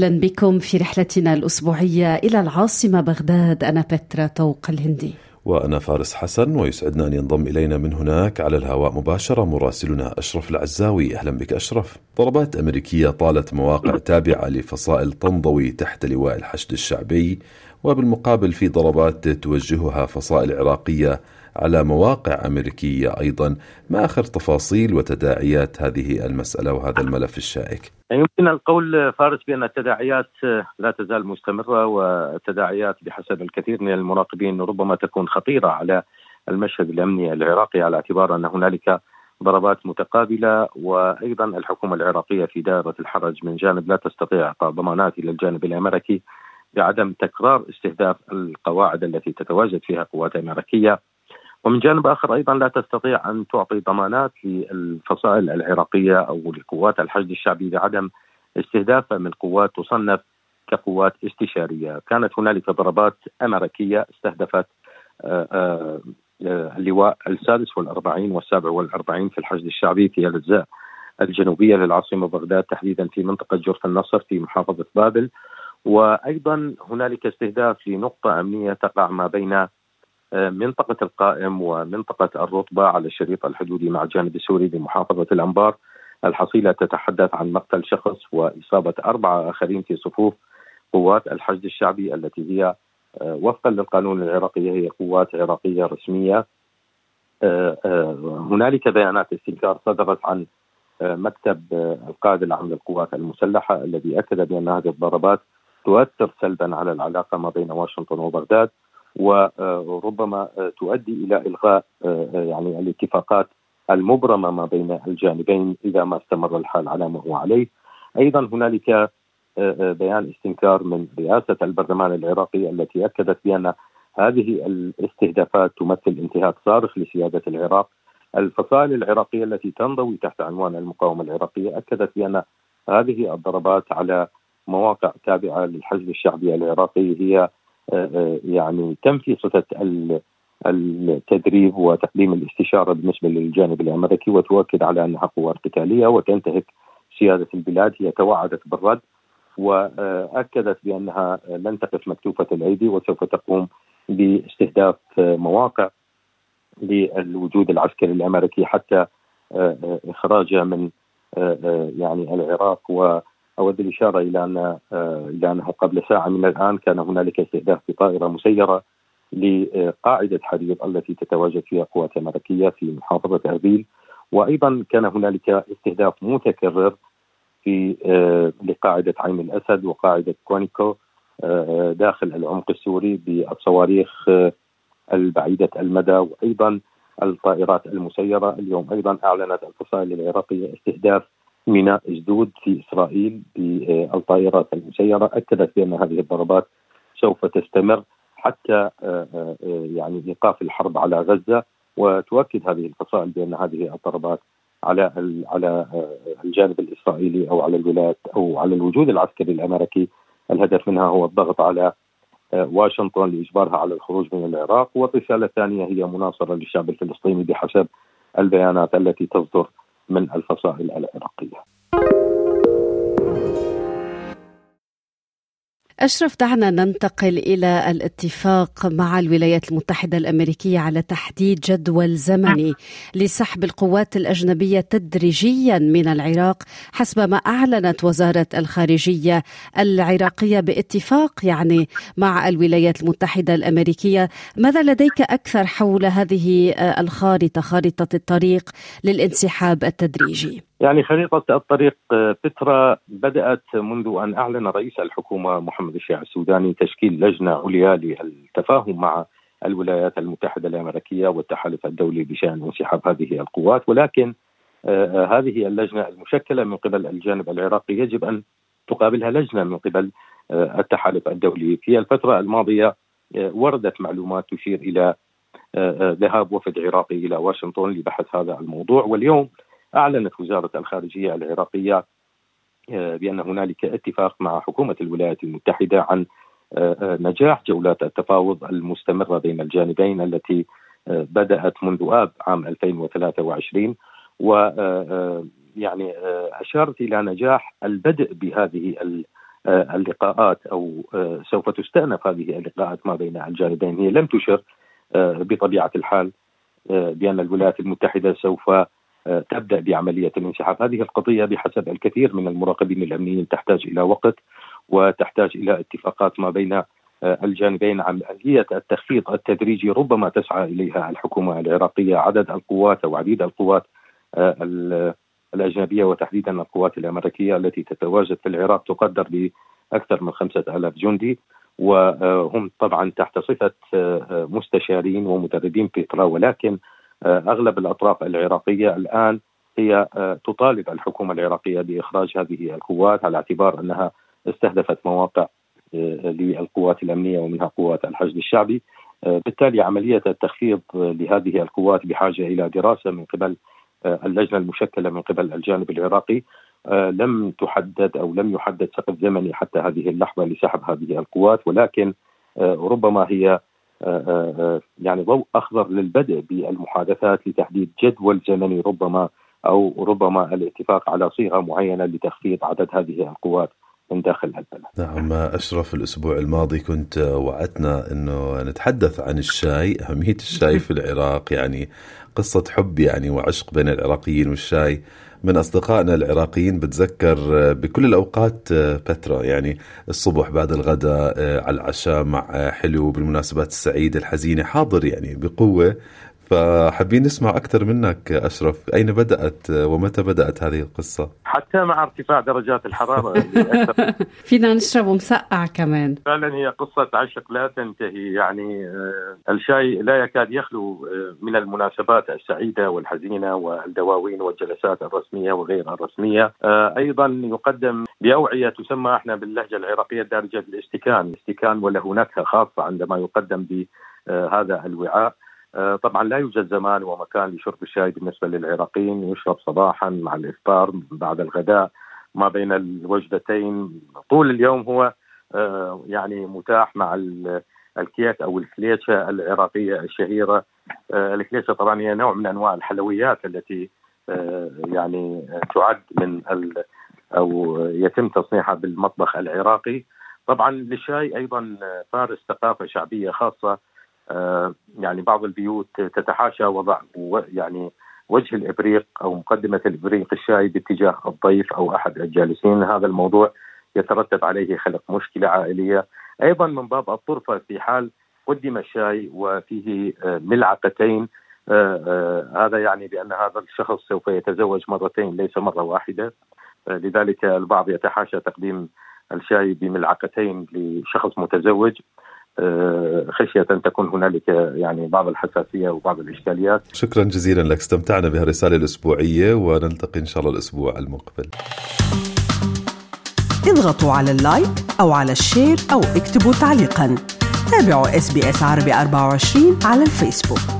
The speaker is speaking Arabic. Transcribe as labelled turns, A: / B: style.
A: أهلا بكم في رحلتنا الأسبوعية إلى العاصمة بغداد. أنا بترا طوق الهندي.
B: وأنا فارس حسن ويسعدنا أن ينضم إلينا من هناك على الهواء مباشرة مراسلنا أشرف العزاوي. أهلا بك أشرف. ضربات أمريكية طالت مواقع تابعة لفصائل تنضوي تحت لواء الحشد الشعبي وبالمقابل في ضربات توجهها فصائل عراقية على مواقع أمريكية أيضا. ما آخر تفاصيل وتداعيات هذه المسألة وهذا الملف الشائك؟
C: يمكن القول فارس بأن التداعيات لا تزال مستمرة والتداعيات بحسب الكثير من المراقبين ربما تكون خطيرة على المشهد الأمني العراقي على اعتبار أن هنالك ضربات متقابلة وأيضا الحكومة العراقية في دائرة الحرج من جانب لا تستطيع إعطاء ضمانات إلى الجانب الأمريكي بعدم تكرار استهداف القواعد التي تتواجد فيها قوات أمريكية. ومن جانب آخر أيضا لا تستطيع أن تعطي ضمانات للفصائل العراقية أو لقوات الحشد الشعبي بعدم استهدافها من قوات تصنف كقوات استشارية، كانت هنالك ضربات أمريكية استهدفت آه، آه، اللواء السادس والأربعين والسابع والأربعين في الحشد الشعبي في الأجزاء الجنوبية للعاصمة بغداد تحديدا في منطقة جرف النصر في محافظة بابل. وأيضا هنالك استهداف لنقطة أمنية تقع ما بين منطقة القائم ومنطقة الرطبة على الشريط الحدودي مع الجانب السوري بمحافظة الأنبار الحصيلة تتحدث عن مقتل شخص وإصابة أربعة آخرين في صفوف قوات الحشد الشعبي التي هي آه، وفقا للقانون العراقي هي قوات عراقية رسمية. آه، آه، هنالك بيانات استنكار صدرت عن مكتب القائد العام للقوات المسلحة الذي أكد بأن هذه الضربات تؤثر سلبا على العلاقة ما بين واشنطن وبغداد. وربما تؤدي إلى إلغاء يعني الاتفاقات المبرمة ما بين الجانبين إذا ما استمر الحال على ما هو عليه. أيضا هنالك بيان استنكار من رئاسة البرلمان العراقي التي أكدت بأن هذه الاستهدافات تمثل انتهاك صارخ لسيادة العراق. الفصائل العراقية التي تنضوي تحت عنوان المقاومة العراقية أكدت بأن هذه الضربات على مواقع تابعة للحزب الشعبي العراقي هي يعني تنفي صفة التدريب وتقديم الاستشارة بالنسبة للجانب الأمريكي؟ وتؤكد على أنها قوات قتاليه وتنتهك سيادة البلاد هي توعدت بالرد وأكدت بأنها لن تقف مكتوفة الأيدي وسوف تقوم باستهداف مواقع للوجود العسكري الأمريكي حتى اخراجه من يعني العراق و أود الإشارة إلى أن آه، إلى أنه قبل ساعة من الآن كان هنالك استهداف بطائرة مسيرة لقاعدة حرير التي تتواجد فيها قوات أمريكية في محافظة اربيل وأيضا كان هنالك استهداف متكرر في آه، لقاعدة عين الأسد وقاعدة كوانيكو آه، داخل العمق السوري بالصواريخ البعيدة المدى. وأيضا الطائرات المسيرة اليوم أيضا أعلنت الفصائل العراقية استهداف ميناء جدود في إسرائيل بالطائرات المسيرة. أكدت بأن هذه الضربات سوف تستمر حتى آه، آه، يعني إيقاف الحرب على غزة. وتؤكد هذه الفصائل بأن هذه الضربات على على آه، الجانب الإسرائيلي أو على الولايات أو على الوجود العسكري الأمريكي. الهدف منها هو الضغط على واشنطن لإجبارها على الخروج من العراق. والرسالة الثانية هي مناصرة للشعب الفلسطيني بحسب البيانات التي تصدر من الفصائل العراقية.
A: أشرف دعنا ننتقل إلى الاتفاق مع الولايات المتحدة الأمريكية على تحديد جدول زمني لسحب القوات الأجنبية تدريجيا من العراق حسب ما أعلنت وزارة الخارجية العراقية باتفاق يعني مع الولايات المتحدة الأمريكية ماذا لديك أكثر حول هذه الخارطة خارطة الطريق للانسحاب التدريجي؟
C: يعني خريطة الطريق بترا بدأت منذ أن أعلن رئيس الحكومة محمد الشيع السوداني تشكيل لجنة عليا للتفاهم مع الولايات المتحدة الأمريكية والتحالف الدولي بشأن انسحاب هذه القوات ولكن هذه اللجنة المشكلة من قبل الجانب العراقي يجب أن تقابلها لجنة من قبل التحالف الدولي. في الفترة الماضية وردت معلومات تشير إلى ذهاب وفد عراقي إلى واشنطن لبحث هذا الموضوع واليوم أعلنت وزارة الخارجية العراقية بأن هنالك اتفاق مع حكومة الولايات المتحدة عن نجاح جولات التفاوض المستمرة بين الجانبين التي بدأت منذ آب عام 2023 و يعني أشارت إلى نجاح البدء بهذه اللقاءات أو سوف تستأنف هذه اللقاءات ما بين الجانبين. هي لم تشر بطبيعة الحال بأن الولايات المتحدة سوف تبدأ بعملية الانسحاب، هذه القضية بحسب الكثير من المراقبين الأمنيين تحتاج إلى وقت وتحتاج إلى اتفاقات ما بين الجانبين عمليه التخفيض التدريجي ربما تسعى إليها الحكومة العراقية. عدد القوات أو عديد القوات الأجنبية وتحديدا القوات الأمريكية التي تتواجد في العراق تقدر بأكثر من خمسة ألاف جندي. وهم طبعا تحت صفة مستشارين ومدربين فكره ولكن أغلب الأطراف العراقية الآن هي تطالب الحكومة العراقية بإخراج هذه القوات على اعتبار أنها استهدفت مواقع للقوات الأمنية ومنها قوات الحشد الشعبي. بالتالي عملية التخفيض لهذه القوات بحاجة إلى دراسة من قبل اللجنة المشكلة من قبل الجانب العراقي. لم تحدد أو لم يحدد سقف زمني حتى هذه اللحظة لسحب هذه القوات ولكن ربما هي يعني ضوء أخضر للبدء بالمحادثات لتحديد جدول زمني ربما أو ربما الاتفاق على صيغة معينة لتخفيض عدد هذه القوات من داخل البلد.
B: نعم أشرف الأسبوع الماضي كنت وعدتنا إنه نتحدث عن الشاي، أهمية الشاي في العراق يعني قصة حب يعني وعشق بين العراقيين والشاي. من أصدقائنا العراقيين بتذكر بكل الأوقات بترا يعني الصبح بعد الغداء على العشاء مع حلو بالمناسبات السعيدة الحزينة حاضر يعني بقوة فحابين نسمع أكثر منك أشرف. أين بدأت؟ ومتى بدأت هذه القصة؟
C: حتى مع ارتفاع درجات الحرارة.
A: فينا نشرب مسقع كمان.
C: فعلا هي قصة عشق لا تنتهي. يعني الشاي لا يكاد يخلو من المناسبات السعيدة والحزينة والدواوين والجلسات الرسمية وغير الرسمية. أيضا يقدم بأوعية تسمى إحنا باللهجة العراقية دارجة الاستكان الاستكان وله نكهة خاصة عندما يقدم بهذا الوعاء. طبعا لا يوجد زمان ومكان لشرب الشاي بالنسبة للعراقيين يشرب صباحا مع الإفطار بعد الغداء ما بين الوجبتين طول اليوم هو يعني متاح مع الكيك أو الكليشه العراقية الشهيرة. الكليشه طبعا هي نوع من أنواع الحلويات التي يعني تعد من أو يتم تصنيعها بالمطبخ العراقي. طبعا للشاي أيضا فارس ثقافة شعبية خاصة يعني بعض البيوت تتحاشى وضع يعني وجه الإبريق أو مقدمة الإبريق الشاي باتجاه الضيف أو أحد الجالسين. هذا الموضوع يترتب عليه خلق مشكلة عائلية. أيضا من باب الطرفة في حال قدم الشاي وفيه ملعقتين هذا يعني بأن هذا الشخص سوف يتزوج مرتين ليس مرة واحدة. لذلك البعض يتحاشى تقديم الشاي بملعقتين لشخص متزوج. خشية ان تكون هنالك يعني بعض الحساسية وبعض الإشكاليات.
B: شكرا جزيلا لك استمتعنا بهالرسالة الأسبوعية ونلتقي إن شاء الله الأسبوع المقبل.
D: اضغطوا على ال like أو على ال share أو اكتبوا تعليقا. تابعوا إس بي إس عربي 24 على الفيسبوك.